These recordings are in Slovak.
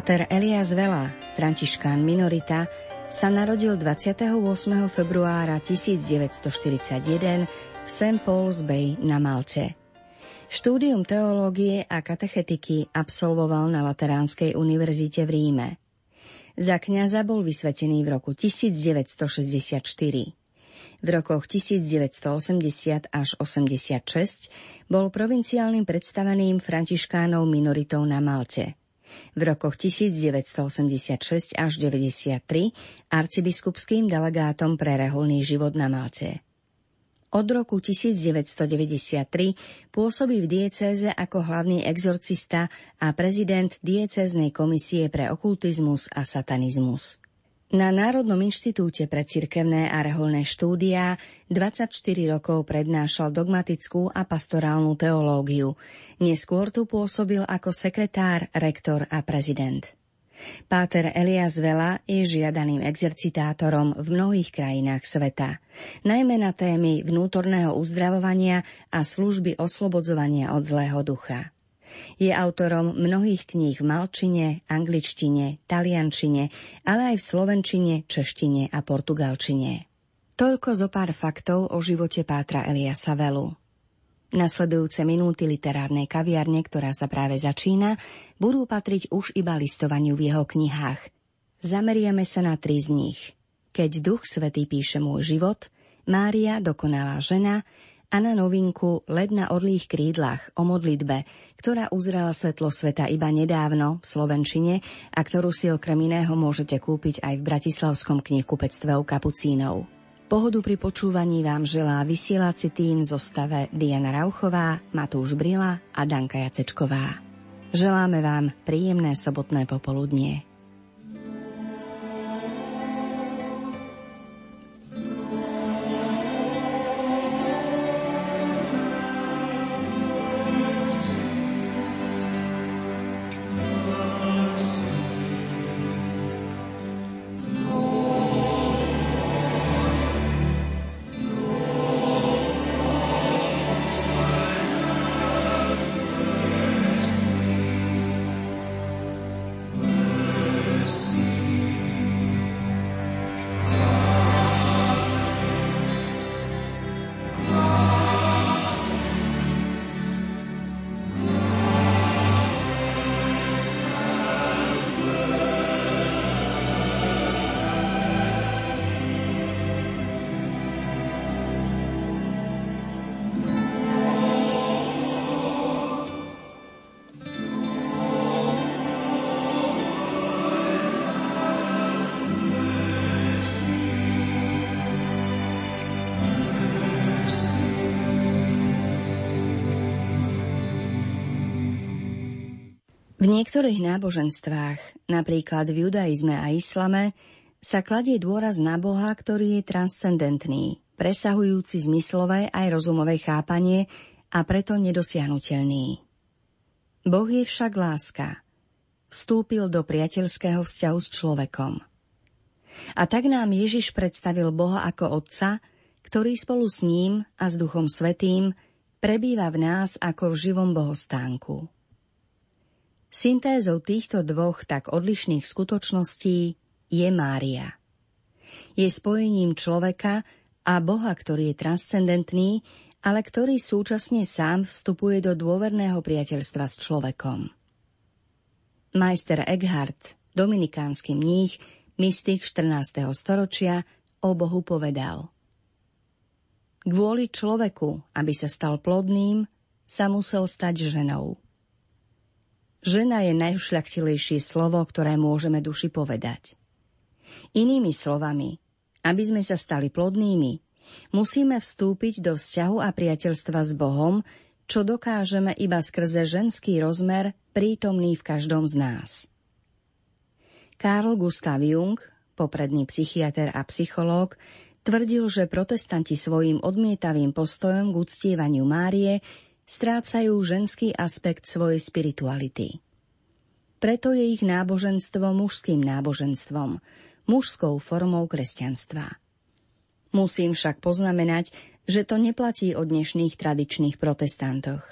Páter Elias Vela, františkán minorita, sa narodil 28. februára 1941 v St. Paul's Bay na Malte. Štúdium teológie a katechetiky absolvoval na Lateránskej univerzite v Ríme. Za kňaza bol vysvetený v roku 1964. V rokoch 1980 až 86 bol provinciálnym predstaveným františkánov minoritou na Malte. V rokoch 1986 až 93 arcibiskupským delegátom pre reholný život na Malte. Od roku 1993 pôsobí v diecéze ako hlavný exorcista a prezident diecéznej komisie pre okultizmus a satanizmus. Na Národnom inštitúte pre cirkevné a reholné štúdia 24 rokov prednášal dogmatickú a pastorálnu teológiu. Neskôr tu pôsobil ako sekretár, rektor a prezident. Páter Elias Vela je žiadaným exercitátorom v mnohých krajinách sveta, najmä na témy vnútorného uzdravovania a služby oslobodzovania od zlého ducha. Je autorom mnohých kníh v malčine, angličtine, taliančine, ale aj v slovenčine, češtine a portugalčine. Toľko zo pár faktov o živote Pátra Eliasa Velu. Nasledujúce minúty literárnej kaviarne, ktorá sa práve začína, budú patriť už iba listovaniu v jeho knihách. Zamerieme sa na tri z nich. Keď Duch Svetý píše môj život, Mária, dokonalá žena a na novinku Led na orlých krídlach o modlitbe, ktorá uzrela svetlo sveta iba nedávno v Slovenčine a ktorú si okrem iného môžete kúpiť aj v Bratislavskom knihkupectve u Kapucínov. Pohodu pri počúvaní vám želá vysielací tým zostave Diana Rauchová, Matúš Brila a Danka Jacečková. Želáme vám príjemné sobotné popoludnie. Niektorých náboženstvách, napríklad v judaizme a islame, sa kladie dôraz na Boha, ktorý je transcendentný, presahujúci zmyslové aj rozumové chápanie a preto nedosiahnutelný. Boh je však láska. Vstúpil do priateľského vzťahu s človekom. A tak nám Ježiš predstavil Boha ako Otca, ktorý spolu s ním a s Duchom Svetým prebýva v nás ako v živom bohostánku. Syntézou týchto dvoch tak odlišných skutočností je Mária. Je spojením človeka a Boha, ktorý je transcendentný, ale ktorý súčasne sám vstupuje do dôverného priateľstva s človekom. Majster Eckhart, dominikánsky mních, mystik 14. storočia, o Bohu povedal Kvôli človeku, aby sa stal plodným, sa musel stať ženou. Žena je najšľachtilejšie slovo, ktoré môžeme duši povedať. Inými slovami, aby sme sa stali plodnými, musíme vstúpiť do vzťahu a priateľstva s Bohom, čo dokážeme iba skrze ženský rozmer prítomný v každom z nás. Karl Gustav Jung, popredný psychiatr a psychológ, tvrdil, že protestanti svojim odmietavým postojom k uctievaniu Márie strácajú ženský aspekt svojej spirituality. Preto je ich náboženstvo mužským náboženstvom, mužskou formou kresťanstva. Musím však poznamenať, že to neplatí o dnešných tradičných protestantoch.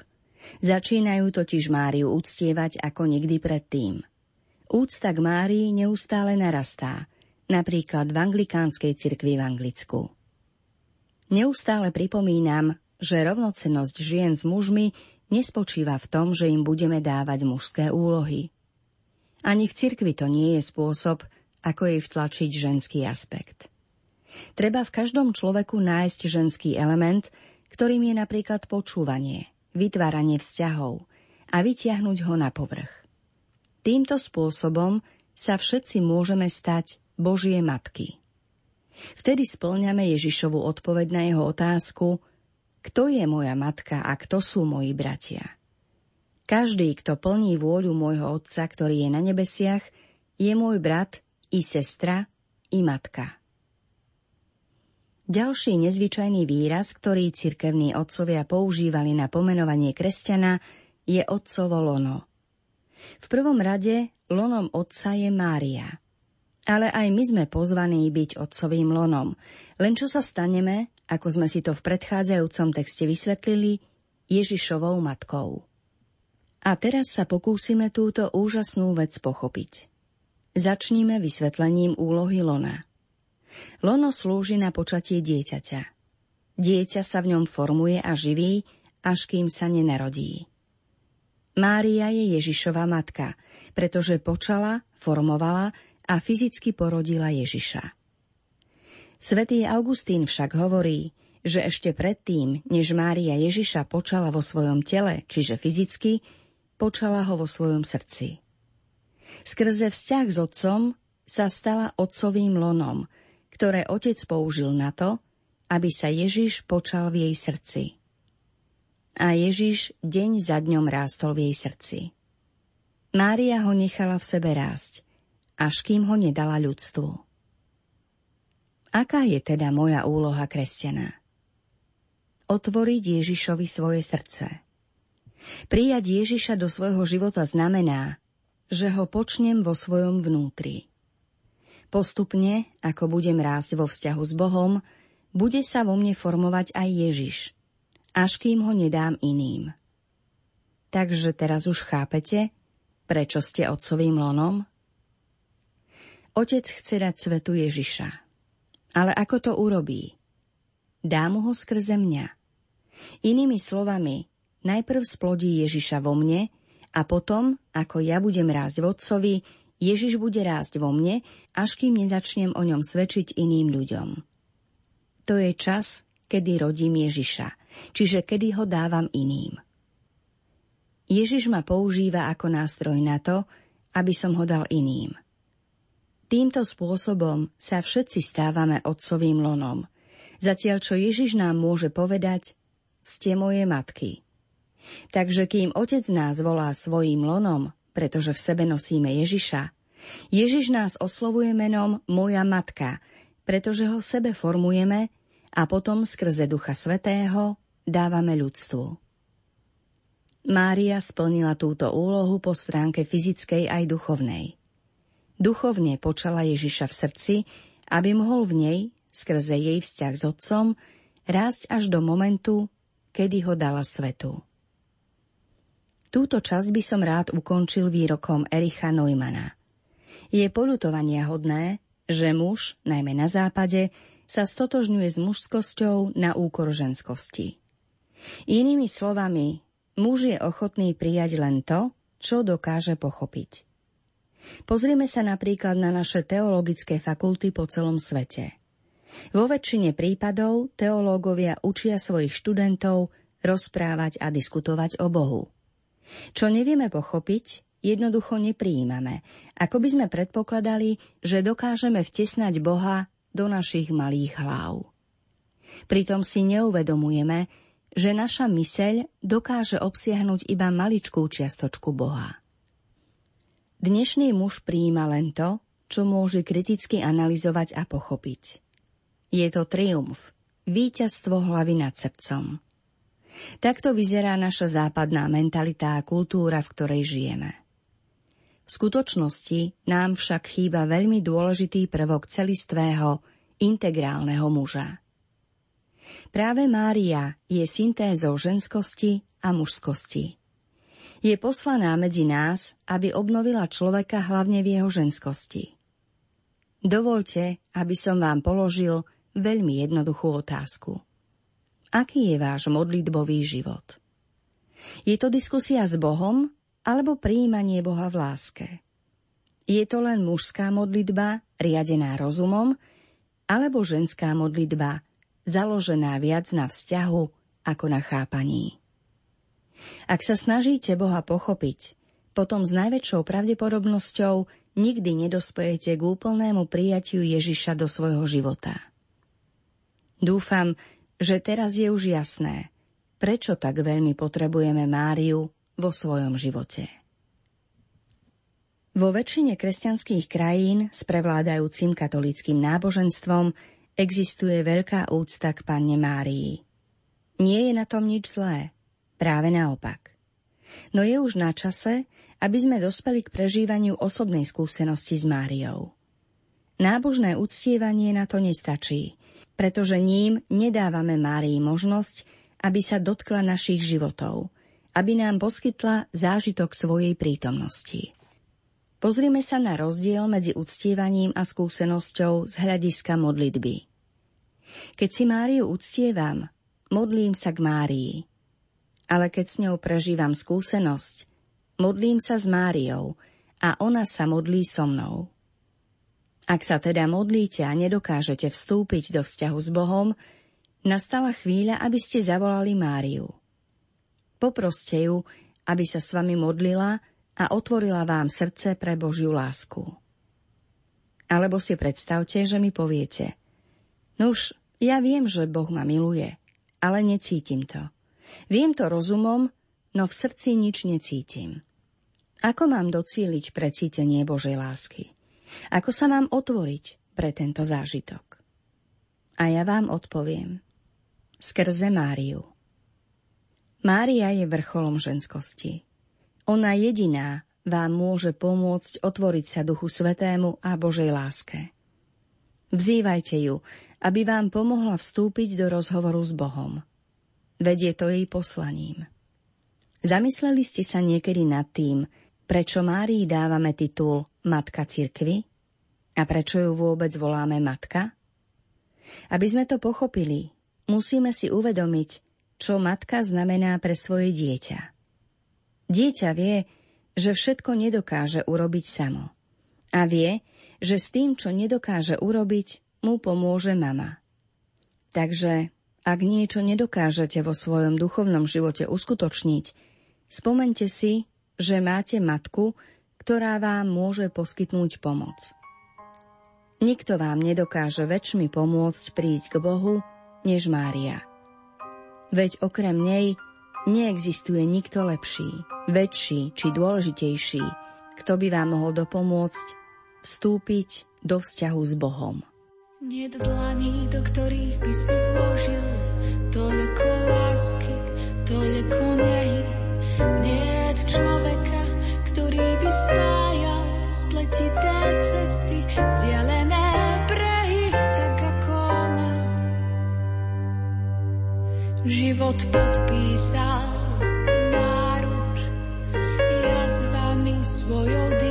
Začínajú totiž Máriu uctievať ako nikdy predtým. Úcta k Márii neustále narastá, napríklad v anglikánskej cirkvi v Anglicku. Neustále pripomínam, že rovnocenosť žien s mužmi nespočíva v tom, že im budeme dávať mužské úlohy. Ani v cirkvi to nie je spôsob, ako jej vtlačiť ženský aspekt. Treba v každom človeku nájsť ženský element, ktorým je napríklad počúvanie, vytváranie vzťahov a vytiahnuť ho na povrch. Týmto spôsobom sa všetci môžeme stať Božie matky. Vtedy splňame Ježišovu odpoveď na jeho otázku, kto je moja matka a kto sú moji bratia. Každý, kto plní vôľu môjho Otca, ktorý je na nebesiach, je môj brat i sestra i matka. Ďalší nezvyčajný výraz, ktorý cirkevní otcovia používali na pomenovanie kresťana, je otcovo lono. V prvom rade lonom otca je Mária. Ale aj my sme pozvaní byť otcovým lonom. Len čo sa staneme, ako sme si to v predchádzajúcom texte vysvetlili, Ježišovou matkou. A teraz sa pokúsime túto úžasnú vec pochopiť. Začníme vysvetlením úlohy lona. Lono slúži na počatie dieťaťa. Dieťa sa v ňom formuje a živí, až kým sa nenarodí. Mária je Ježišova matka, pretože počala, formovala a fyzicky porodila Ježiša. Svetý Augustín však hovorí, že ešte predtým, než Mária Ježiša počala vo svojom tele, čiže fyzicky, počala ho vo svojom srdci. Skrze vzťah s otcom sa stala otcovým lonom, ktoré otec použil na to, aby sa Ježiš počal v jej srdci a Ježiš deň za dňom rástol v jej srdci. Mária ho nechala v sebe rásť, až kým ho nedala ľudstvu. Aká je teda moja úloha kresťana? Otvoriť Ježišovi svoje srdce. Prijať Ježiša do svojho života znamená, že ho počnem vo svojom vnútri. Postupne, ako budem rásť vo vzťahu s Bohom, bude sa vo mne formovať aj Ježiš – až kým ho nedám iným. Takže teraz už chápete, prečo ste otcovým lonom? Otec chce dať svetu Ježiša. Ale ako to urobí? Dá mu ho skrze mňa. Inými slovami, najprv splodí Ježiša vo mne a potom, ako ja budem rásť v Otcovi, Ježiš bude rásť vo mne, až kým nezačnem o ňom svedčiť iným ľuďom. To je čas, kedy rodím Ježiša čiže kedy ho dávam iným. Ježiš ma používa ako nástroj na to, aby som ho dal iným. Týmto spôsobom sa všetci stávame otcovým lonom, zatiaľ čo Ježiš nám môže povedať, ste moje matky. Takže kým otec nás volá svojím lonom, pretože v sebe nosíme Ježiša, Ježiš nás oslovuje menom moja matka, pretože ho sebe formujeme a potom skrze Ducha Svetého dávame ľudstvu. Mária splnila túto úlohu po stránke fyzickej aj duchovnej. Duchovne počala Ježiša v srdci, aby mohol v nej, skrze jej vzťah s otcom, rásť až do momentu, kedy ho dala svetu. Túto časť by som rád ukončil výrokom Ericha Neumana. Je polutovania hodné, že muž, najmä na západe, sa stotožňuje s mužskosťou na úkor ženskosti. Inými slovami, muž je ochotný prijať len to, čo dokáže pochopiť. Pozrime sa napríklad na naše teologické fakulty po celom svete. Vo väčšine prípadov teológovia učia svojich študentov rozprávať a diskutovať o Bohu. Čo nevieme pochopiť, jednoducho nepríjmame, ako by sme predpokladali, že dokážeme vtesnať Boha do našich malých hlav. Pritom si neuvedomujeme, že naša myseľ dokáže obsiahnuť iba maličkú čiastočku Boha. Dnešný muž prijíma len to, čo môže kriticky analyzovať a pochopiť. Je to triumf, víťazstvo hlavy nad srdcom. Takto vyzerá naša západná mentalita a kultúra, v ktorej žijeme. V skutočnosti nám však chýba veľmi dôležitý prvok celistvého, integrálneho muža. Práve Mária je syntézou ženskosti a mužskosti. Je poslaná medzi nás, aby obnovila človeka hlavne v jeho ženskosti. Dovolte, aby som vám položil veľmi jednoduchú otázku. Aký je váš modlitbový život? Je to diskusia s Bohom alebo príjmanie Boha v láske? Je to len mužská modlitba, riadená rozumom, alebo ženská modlitba, založená viac na vzťahu ako na chápaní? Ak sa snažíte Boha pochopiť, potom s najväčšou pravdepodobnosťou nikdy nedospojete k úplnému prijatiu Ježiša do svojho života. Dúfam, že teraz je už jasné, prečo tak veľmi potrebujeme Máriu vo svojom živote. Vo väčšine kresťanských krajín s prevládajúcim katolickým náboženstvom existuje veľká úcta k Panne Márii. Nie je na tom nič zlé, práve naopak. No je už na čase, aby sme dospeli k prežívaniu osobnej skúsenosti s Máriou. Nábožné uctievanie na to nestačí, pretože ním nedávame Márii možnosť, aby sa dotkla našich životov, aby nám poskytla zážitok svojej prítomnosti. Pozrime sa na rozdiel medzi uctievaním a skúsenosťou z hľadiska modlitby. Keď si Máriu uctievam, modlím sa k Márii. Ale keď s ňou prežívam skúsenosť, modlím sa s Máriou a ona sa modlí so mnou. Ak sa teda modlíte a nedokážete vstúpiť do vzťahu s Bohom, nastala chvíľa, aby ste zavolali Máriu. Poproste ju, aby sa s vami modlila a otvorila vám srdce pre Božiu lásku. Alebo si predstavte, že mi poviete, no už ja viem, že Boh ma miluje, ale necítim to. Viem to rozumom, no v srdci nič necítim. Ako mám docíliť precítenie Božej lásky? Ako sa mám otvoriť pre tento zážitok? A ja vám odpoviem. Skrze Máriu. Mária je vrcholom ženskosti. Ona jediná vám môže pomôcť otvoriť sa Duchu Svetému a Božej láske. Vzývajte ju, aby vám pomohla vstúpiť do rozhovoru s Bohom. Vedie to jej poslaním. Zamysleli ste sa niekedy nad tým, prečo Márii dávame titul Matka cirkvy? A prečo ju vôbec voláme Matka? Aby sme to pochopili, musíme si uvedomiť, čo matka znamená pre svoje dieťa. Dieťa vie, že všetko nedokáže urobiť samo. A vie, že s tým, čo nedokáže urobiť, mu pomôže mama. Takže, ak niečo nedokážete vo svojom duchovnom živote uskutočniť, spomente si, že máte matku, ktorá vám môže poskytnúť pomoc. Nikto vám nedokáže väčšmi pomôcť prísť k Bohu, než Mária. Veď okrem nej neexistuje nikto lepší väčší či dôležitejší, kto by vám mohol dopomôcť vstúpiť do vzťahu s Bohom. Nie dlaní, do ktorých by si vložil toľko lásky, toľko nehy. Nie človeka, ktorý by spájal spletité cesty, vzdialené brehy, tak ako ona. Život podpísal svojou dýkou,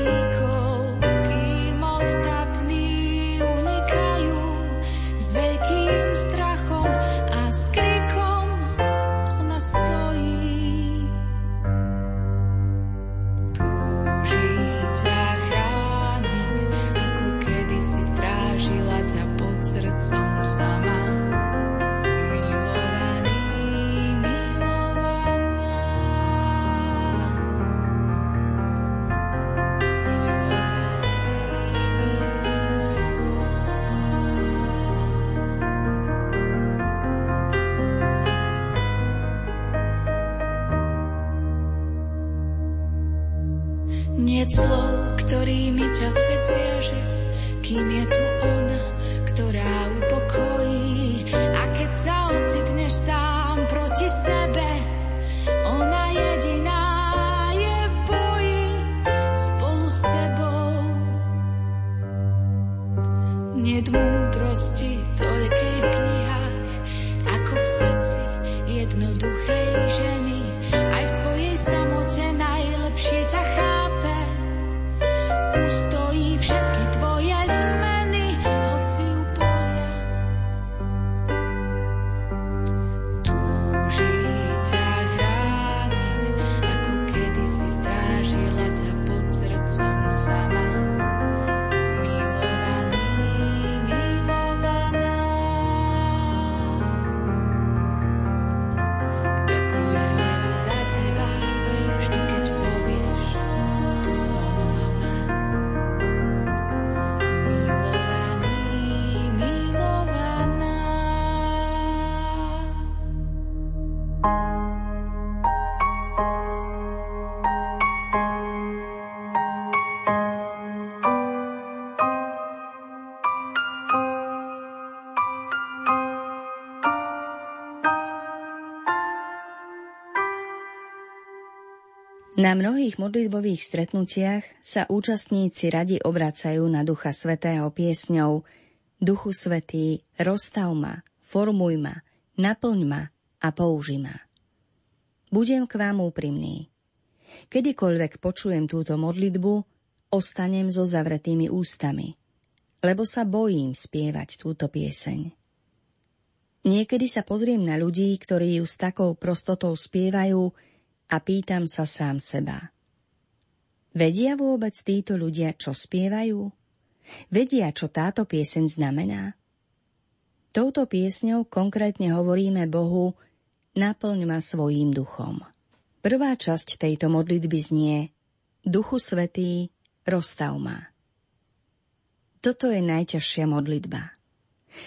múdrosti toľkej v knihách, ako v srdci jednoduchej Na mnohých modlitbových stretnutiach sa účastníci radi obracajú na Ducha Svetého piesňou Duchu Svetý, rozstav ma, formuj ma, naplň ma a použi ma. Budem k vám úprimný. Kedykoľvek počujem túto modlitbu, ostanem so zavretými ústami, lebo sa bojím spievať túto pieseň. Niekedy sa pozriem na ľudí, ktorí ju s takou prostotou spievajú, a pýtam sa sám seba. Vedia vôbec títo ľudia, čo spievajú? Vedia, čo táto pieseň znamená? Touto piesňou konkrétne hovoríme Bohu, naplň ma svojím duchom. Prvá časť tejto modlitby znie Duchu Svetý, rozstav ma. Toto je najťažšia modlitba.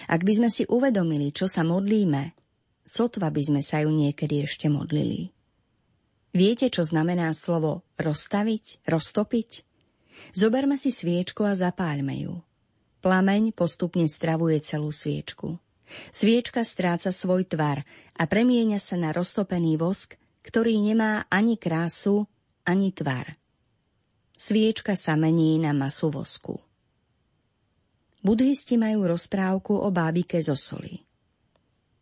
Ak by sme si uvedomili, čo sa modlíme, sotva by sme sa ju niekedy ešte modlili. Viete, čo znamená slovo rozstaviť, roztopiť? Zoberme si sviečku a zapáľme ju. Plameň postupne stravuje celú sviečku. Sviečka stráca svoj tvar a premieňa sa na roztopený vosk, ktorý nemá ani krásu, ani tvar. Sviečka sa mení na masu vosku. Budhisti majú rozprávku o bábike zo soli.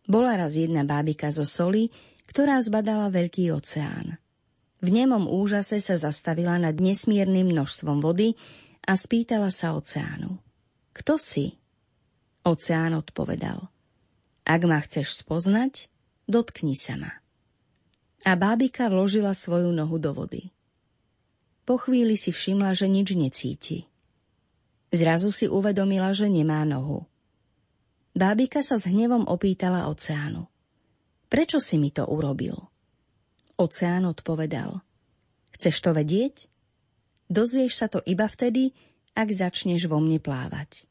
Bola raz jedna bábika zo soli, ktorá zbadala veľký oceán. V nemom úžase sa zastavila nad nesmiernym množstvom vody a spýtala sa oceánu. Kto si? Oceán odpovedal. Ak ma chceš spoznať, dotkni sa ma. A bábika vložila svoju nohu do vody. Po chvíli si všimla, že nič necíti. Zrazu si uvedomila, že nemá nohu. Bábika sa s hnevom opýtala oceánu. Prečo si mi to urobil? Oceán odpovedal. Chceš to vedieť? Dozvieš sa to iba vtedy, ak začneš vo mne plávať.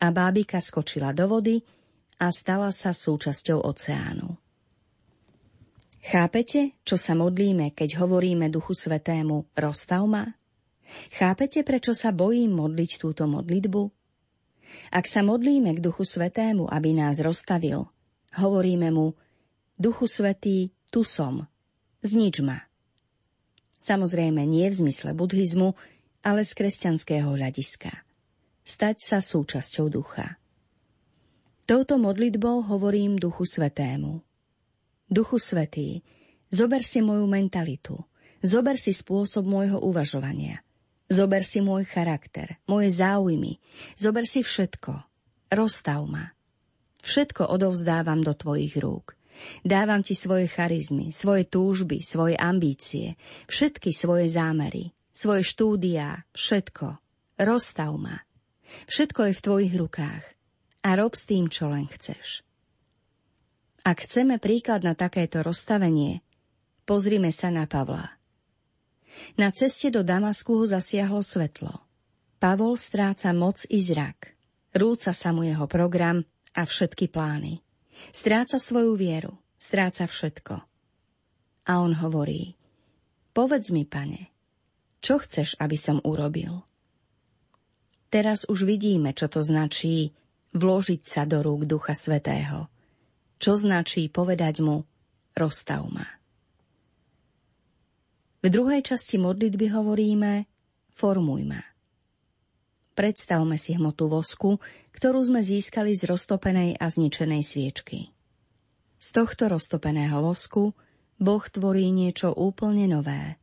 A bábika skočila do vody a stala sa súčasťou oceánu. Chápete, čo sa modlíme, keď hovoríme Duchu Svetému rozstav ma? Chápete, prečo sa bojím modliť túto modlitbu? Ak sa modlíme k Duchu Svetému, aby nás rozstavil, hovoríme mu Duchu Svetý, tu som, znič ma. Samozrejme nie v zmysle buddhizmu, ale z kresťanského hľadiska. Stať sa súčasťou ducha. Touto modlitbou hovorím Duchu Svetému. Duchu Svetý, zober si moju mentalitu, zober si spôsob môjho uvažovania, zober si môj charakter, moje záujmy, zober si všetko, rozstav ma. Všetko odovzdávam do tvojich rúk. Dávam ti svoje charizmy, svoje túžby, svoje ambície, všetky svoje zámery, svoje štúdia, všetko. Rozstav ma. Všetko je v tvojich rukách. A rob s tým, čo len chceš. Ak chceme príklad na takéto rozstavenie, pozrime sa na Pavla. Na ceste do Damasku ho zasiahlo svetlo. Pavol stráca moc i zrak. Rúca sa mu jeho program a všetky plány. Stráca svoju vieru, stráca všetko. A on hovorí, povedz mi, pane, čo chceš, aby som urobil? Teraz už vidíme, čo to značí vložiť sa do rúk Ducha Svetého. Čo značí povedať mu, rozstav ma. V druhej časti modlitby hovoríme, formuj ma. Predstavme si hmotu vosku, ktorú sme získali z roztopenej a zničenej sviečky. Z tohto roztopeného vosku Boh tvorí niečo úplne nové.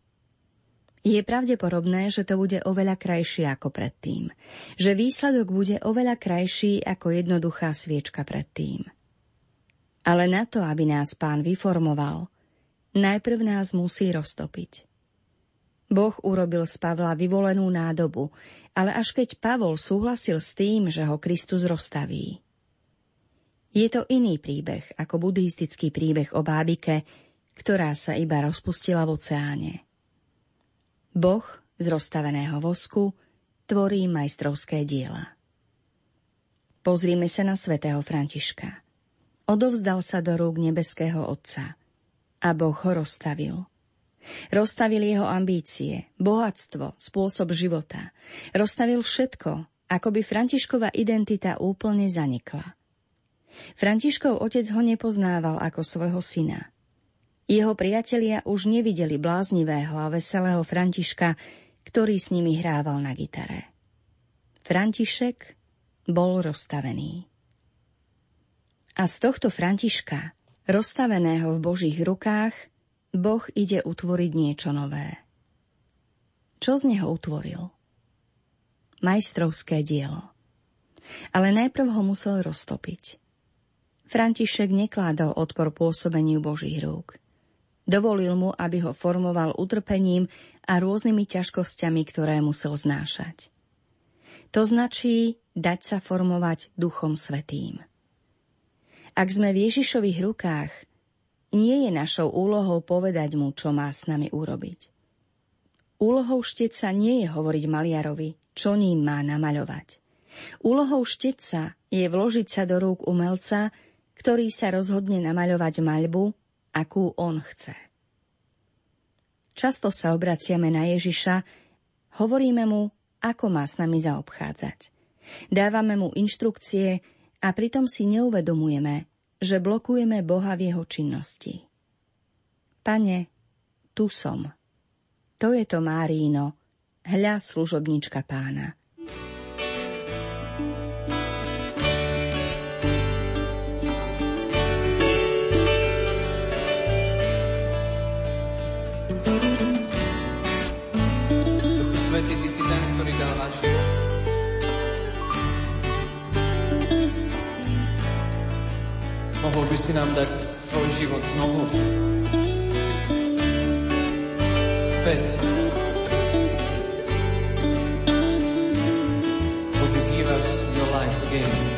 Je pravdepodobné, že to bude oveľa krajšie ako predtým. Že výsledok bude oveľa krajší ako jednoduchá sviečka predtým. Ale na to, aby nás pán vyformoval, najprv nás musí roztopiť. Boh urobil z Pavla vyvolenú nádobu, ale až keď Pavol súhlasil s tým, že ho Kristus rozstaví. Je to iný príbeh ako buddhistický príbeh o bábike, ktorá sa iba rozpustila v oceáne. Boh z rozstaveného vosku tvorí majstrovské diela. Pozrime sa na svätého Františka. Odovzdal sa do rúk nebeského Otca a Boh ho rozstavil – Rozstavil jeho ambície, bohatstvo, spôsob života. Rozstavil všetko, ako by Františkova identita úplne zanikla. Františkov otec ho nepoznával ako svojho syna. Jeho priatelia už nevideli bláznivého a veselého Františka, ktorý s nimi hrával na gitare. František bol rozstavený. A z tohto Františka, rozstaveného v Božích rukách, Boh ide utvoriť niečo nové. Čo z neho utvoril? Majstrovské dielo. Ale najprv ho musel roztopiť. František nekládal odpor pôsobeniu Božích rúk. Dovolil mu, aby ho formoval utrpením a rôznymi ťažkosťami, ktoré musel znášať. To značí dať sa formovať Duchom Svetým. Ak sme v Ježišových rukách, nie je našou úlohou povedať mu, čo má s nami urobiť. Úlohou šteca nie je hovoriť maliarovi, čo ním má namaľovať. Úlohou šteca je vložiť sa do rúk umelca, ktorý sa rozhodne namaľovať maľbu, akú on chce. Často sa obraciame na Ježiša, hovoríme mu, ako má s nami zaobchádzať. Dávame mu inštrukcie a pritom si neuvedomujeme, že blokujeme Boha v jeho činnosti. Pane, tu som. To je to Márino, hľa služobnička pána. Mohol by si nám dať svoj život znovu. Späť. Would you give us your life again?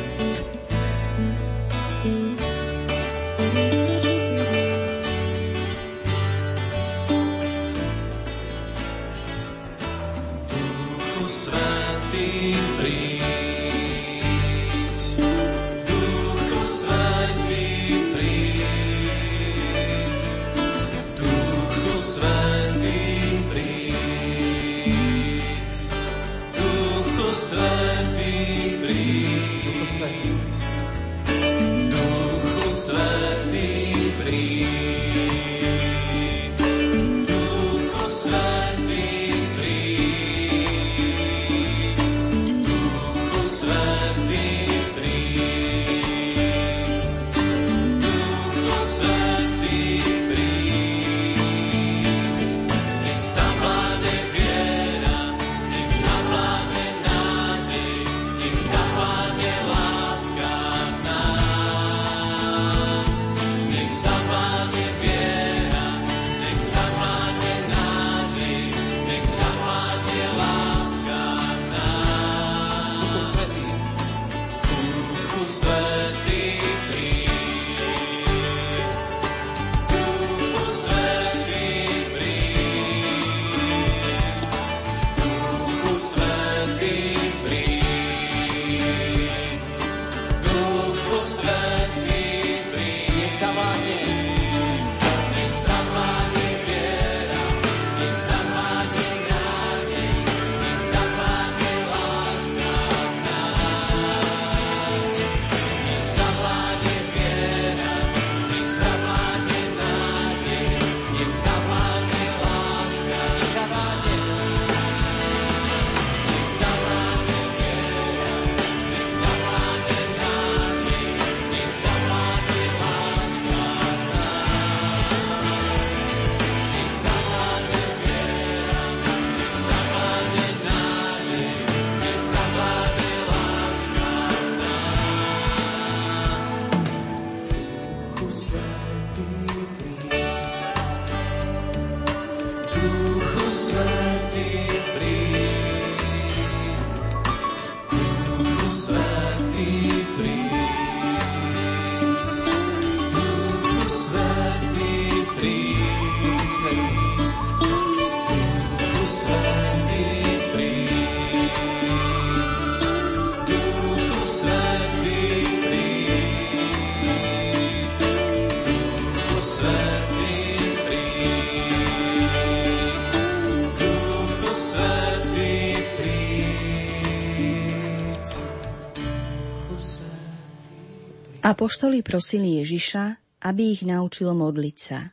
Apoštoli prosili Ježiša, aby ich naučil modliť sa.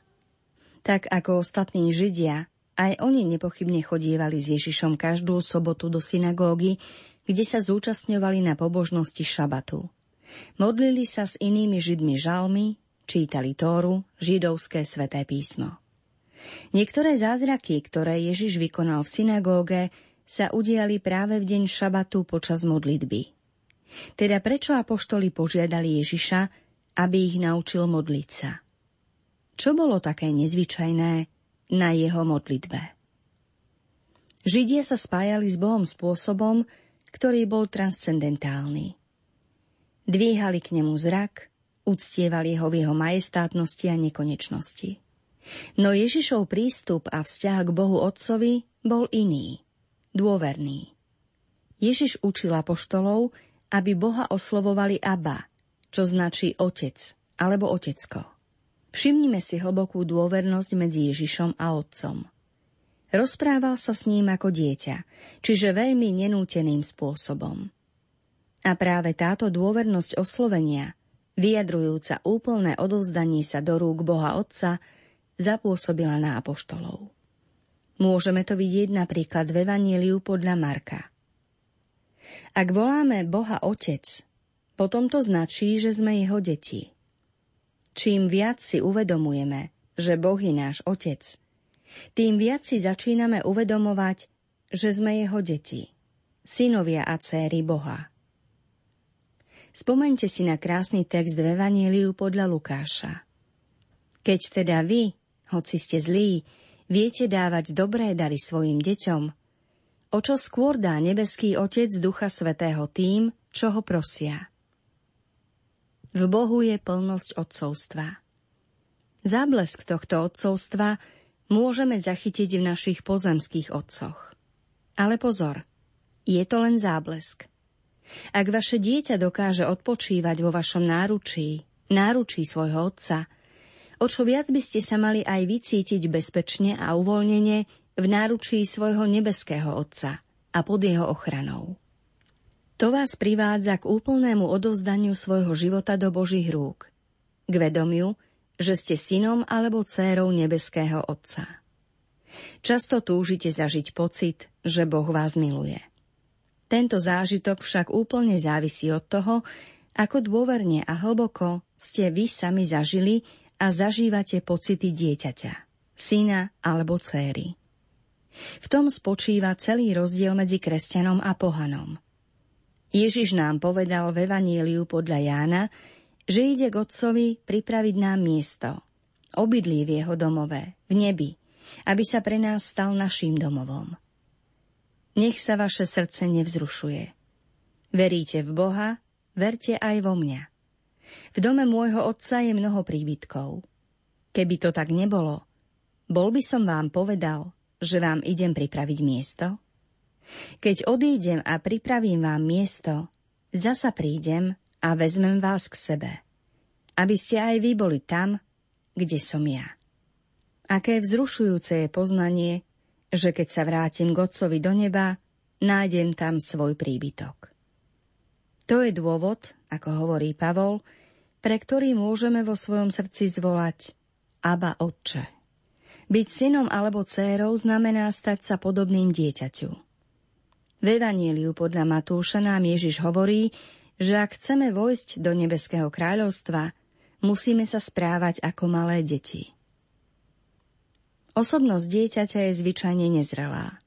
Tak ako ostatní Židia, aj oni nepochybne chodievali s Ježišom každú sobotu do synagógy, kde sa zúčastňovali na pobožnosti šabatu. Modlili sa s inými Židmi žalmy, čítali Tóru, židovské sveté písmo. Niektoré zázraky, ktoré Ježiš vykonal v synagóge, sa udiali práve v deň šabatu počas modlitby. Teda prečo apoštoli požiadali Ježiša, aby ich naučil modliť sa? Čo bolo také nezvyčajné na jeho modlitbe? Židia sa spájali s Bohom spôsobom, ktorý bol transcendentálny. Dvíhali k nemu zrak, uctievali ho v jeho majestátnosti a nekonečnosti. No Ježišov prístup a vzťah k Bohu Otcovi bol iný, dôverný. Ježiš učil apoštolov, aby Boha oslovovali Abba, čo značí otec alebo otecko. Všimnime si hlbokú dôvernosť medzi Ježišom a Otcom. Rozprával sa s ním ako dieťa, čiže veľmi nenúteným spôsobom. A práve táto dôvernosť oslovenia, vyjadrujúca úplné odovzdanie sa do rúk Boha Otca, zapôsobila na apoštolov. Môžeme to vidieť napríklad v Evangeliu podľa Marka. Ak voláme Boha Otec, potom to značí, že sme jeho deti. Čím viac si uvedomujeme, že Boh je náš Otec, tým viac si začíname uvedomovať, že sme jeho deti, synovia a céry Boha. Spomeňte si na krásny text v Evangeliu podľa Lukáša. Keď teda vy, hoci ste zlí, viete dávať dobré dary svojim deťom, o čo skôr dá nebeský Otec Ducha Svetého tým, čo ho prosia. V Bohu je plnosť odcovstva. Záblesk tohto odcovstva môžeme zachytiť v našich pozemských otcoch. Ale pozor, je to len záblesk. Ak vaše dieťa dokáže odpočívať vo vašom náručí, náručí svojho otca, o čo viac by ste sa mali aj vycítiť bezpečne a uvoľnenie v náručí svojho nebeského Otca a pod jeho ochranou. To vás privádza k úplnému odovzdaniu svojho života do Božích rúk, k vedomiu, že ste synom alebo dcérou nebeského Otca. Často túžite zažiť pocit, že Boh vás miluje. Tento zážitok však úplne závisí od toho, ako dôverne a hlboko ste vy sami zažili a zažívate pocity dieťaťa, syna alebo céry. V tom spočíva celý rozdiel medzi kresťanom a pohanom – Ježiš nám povedal v Evaníliu podľa Jána, že ide k Otcovi pripraviť nám miesto, obydlí v jeho domove, v nebi, aby sa pre nás stal naším domovom. Nech sa vaše srdce nevzrušuje. Veríte v Boha, verte aj vo mňa. V dome môjho otca je mnoho príbytkov. Keby to tak nebolo, bol by som vám povedal, že vám idem pripraviť miesto? Keď odídem a pripravím vám miesto, zasa prídem a vezmem vás k sebe, aby ste aj vy boli tam, kde som ja. Aké vzrušujúce je poznanie, že keď sa vrátim k Otcovi do neba, nájdem tam svoj príbytok. To je dôvod, ako hovorí Pavol, pre ktorý môžeme vo svojom srdci zvolať Aba Otče. Byť synom alebo dcérou znamená stať sa podobným dieťaťu. V Evanieliu podľa Matúša nám Ježiš hovorí, že ak chceme vojsť do nebeského kráľovstva, musíme sa správať ako malé deti. Osobnosť dieťaťa je zvyčajne nezrelá.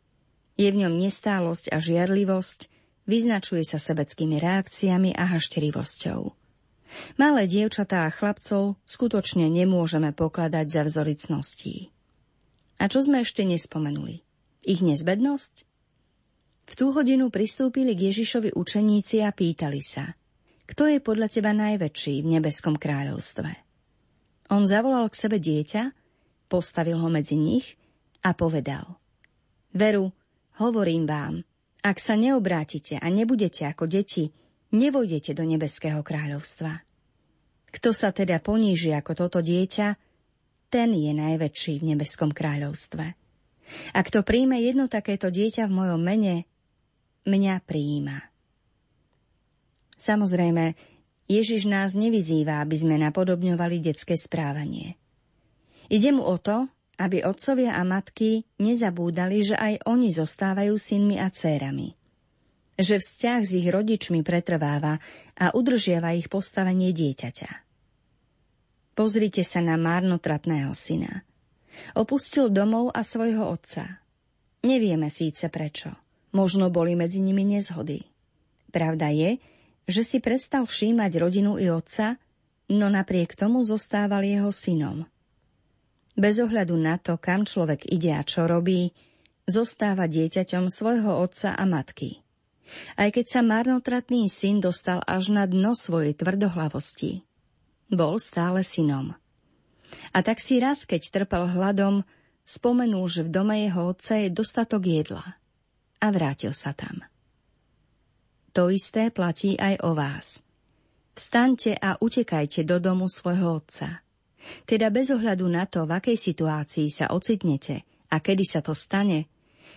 Je v ňom nestálosť a žiarlivosť, vyznačuje sa sebeckými reakciami a hašterivosťou. Malé dievčatá a chlapcov skutočne nemôžeme pokladať za vzoricností. A čo sme ešte nespomenuli? Ich nezbednosť? V tú hodinu pristúpili k Ježišovi učeníci a pýtali sa, kto je podľa teba najväčší v nebeskom kráľovstve? On zavolal k sebe dieťa, postavil ho medzi nich a povedal Veru, hovorím vám, ak sa neobrátite a nebudete ako deti, nevojdete do nebeského kráľovstva. Kto sa teda poníži ako toto dieťa, ten je najväčší v nebeskom kráľovstve. A kto príjme jedno takéto dieťa v mojom mene, mňa prijíma. Samozrejme, Ježiš nás nevyzýva, aby sme napodobňovali detské správanie. Ide mu o to, aby otcovia a matky nezabúdali, že aj oni zostávajú synmi a dcérami. Že vzťah s ich rodičmi pretrváva a udržiava ich postavenie dieťaťa. Pozrite sa na márnotratného syna. Opustil domov a svojho otca. Nevieme síce prečo. Možno boli medzi nimi nezhody. Pravda je, že si prestal všímať rodinu i otca, no napriek tomu zostával jeho synom. Bez ohľadu na to, kam človek ide a čo robí, zostáva dieťaťom svojho otca a matky. Aj keď sa marnotratný syn dostal až na dno svojej tvrdohlavosti, bol stále synom. A tak si raz, keď trpel hladom, spomenul, že v dome jeho otca je dostatok jedla. A vrátil sa tam. To isté platí aj o vás. Vstaňte a utekajte do domu svojho otca. Teda bez ohľadu na to, v akej situácii sa ocitnete a kedy sa to stane,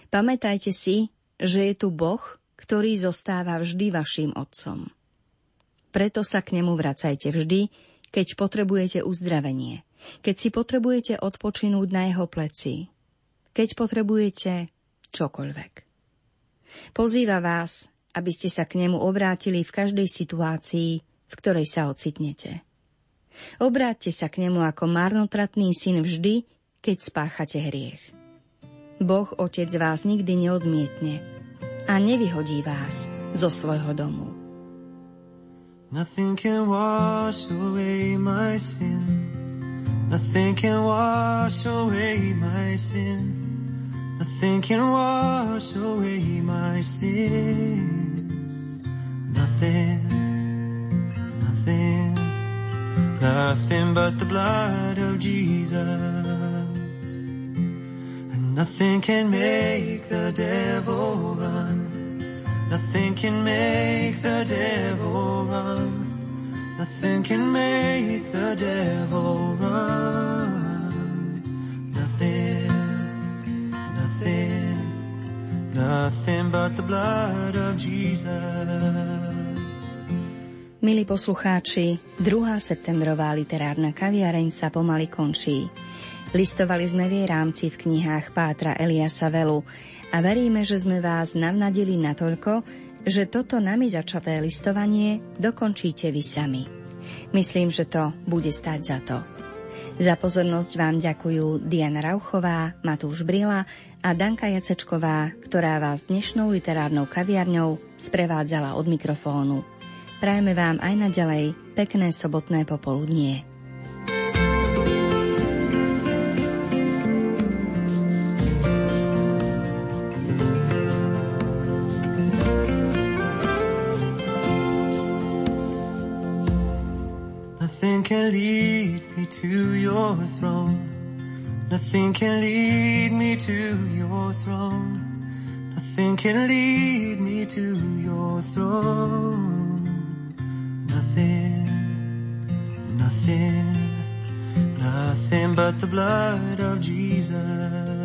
pamätajte si, že je tu Boh, ktorý zostáva vždy vašim otcom. Preto sa k nemu vracajte vždy, keď potrebujete uzdravenie, keď si potrebujete odpočinúť na jeho pleci, keď potrebujete čokoľvek. Pozýva vás, aby ste sa k nemu obrátili v každej situácii, v ktorej sa ocitnete. Obráťte sa k nemu ako marnotratný syn vždy, keď spáchate hriech. Boh Otec vás nikdy neodmietne a nevyhodí vás zo svojho domu. Nothing can wash away my sin. Nothing can wash away my sin. Nothing can wash away my sin. Nothing, nothing. Nothing but the blood of Jesus. And nothing can make the devil run. Nothing can make the devil run. Nothing can make the devil run. Nothing, nothing, nothing but the blood of Jesus. Milí poslucháči, 2. septembrová literárna kaviareň sa pomaly končí. Listovali sme v rámci v knihách Pátra Eliasa Velu a veríme, že sme vás navnadili natoľko, že toto nami začaté listovanie dokončíte vy sami. Myslím, že to bude stať za to. Za pozornosť vám ďakujú Diana Rauchová, Matúš Brila a Danka Jacečková, ktorá vás dnešnou literárnou kaviarňou sprevádzala od mikrofónu. Prajeme vám aj naďalej pekné sobotné popoludnie. Lead me to your throne. Nothing can lead me to your throne. Nothing can lead me to your throne. nothing, nothing nothing but the blood of Jesus.